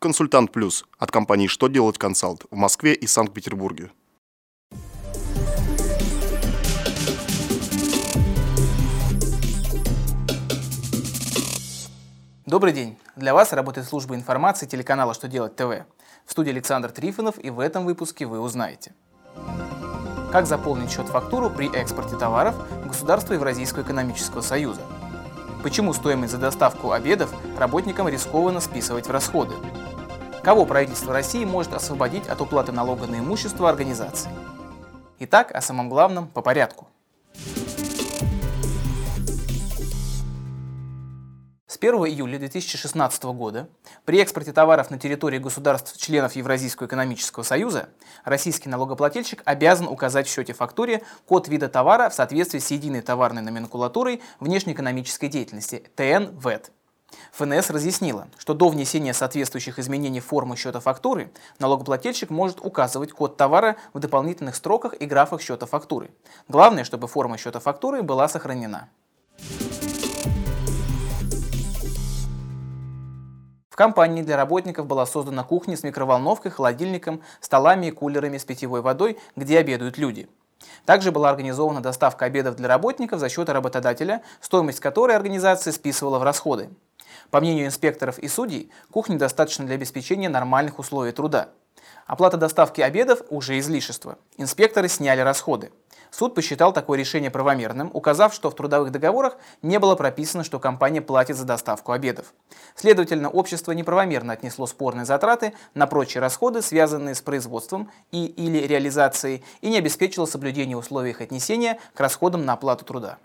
Консультант Плюс от компании «Что делать консалт» в Москве и Санкт-Петербурге. Добрый день! Для вас работает служба информации телеканала «Что делать ТВ». В студии Александр Трифонов и в этом выпуске вы узнаете. Как заполнить счет-фактуру при экспорте товаров в государство Евразийского экономического союза? Почему стоимость за доставку обедов работникам рискованно списывать в расходы? Кого правительство России может освободить от уплаты налога на имущество организации? Итак, о самом главном по порядку – С 1 июля 2016 года при экспорте товаров на территории государств-членов Евразийского экономического союза российский налогоплательщик обязан указать в счете-фактуре код вида товара в соответствии с единой товарной номенклатурой внешнеэкономической деятельности ТН-ВЭТ. ФНС разъяснила, что до внесения соответствующих изменений формы счета фактуры налогоплательщик может указывать код товара в дополнительных строках и графах счета фактуры. Главное, чтобы форма счета фактуры была сохранена. Компании для работников была создана кухня с микроволновкой, холодильником, столами и кулерами с питьевой водой, где обедают люди. Также была организована доставка обедов для работников за счет работодателя, стоимость которой организация списывала в расходы. По мнению инспекторов и судей, кухня достаточно для обеспечения нормальных условий труда. Оплата доставки обедов уже излишество. Инспекторы сняли расходы. Суд посчитал такое решение правомерным, указав, что в трудовых договорах не было прописано, что компания платит за доставку обедов. Следовательно, общество неправомерно отнесло спорные затраты на прочие расходы, связанные с производством и или реализацией, и не обеспечило соблюдение условий их отнесения к расходам на оплату труда.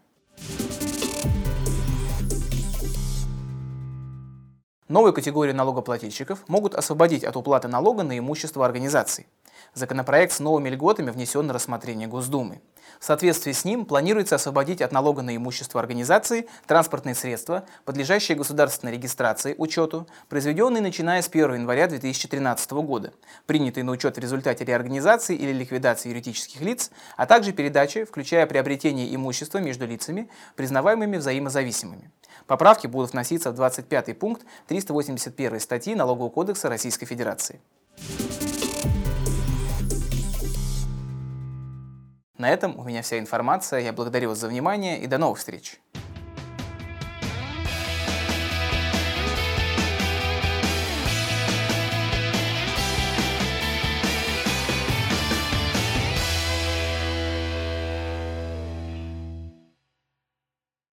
Новую категорию налогоплательщиков могут освободить от уплаты налога на имущество организаций. Законопроект с новыми льготами внесен на рассмотрение Госдумы. В соответствии с ним планируется освободить от налога на имущество организации транспортные средства, подлежащие государственной регистрации, учету, произведенные начиная с 1 января 2013 года, принятые на учет в результате реорганизации или ликвидации юридических лиц, а также передачи, включая приобретение имущества между лицами, признаваемыми взаимозависимыми. Поправки будут вноситься в 25 пункт 381 статьи Налогового кодекса Российской Федерации. На этом у меня вся информация. Я благодарю вас за внимание и до новых встреч.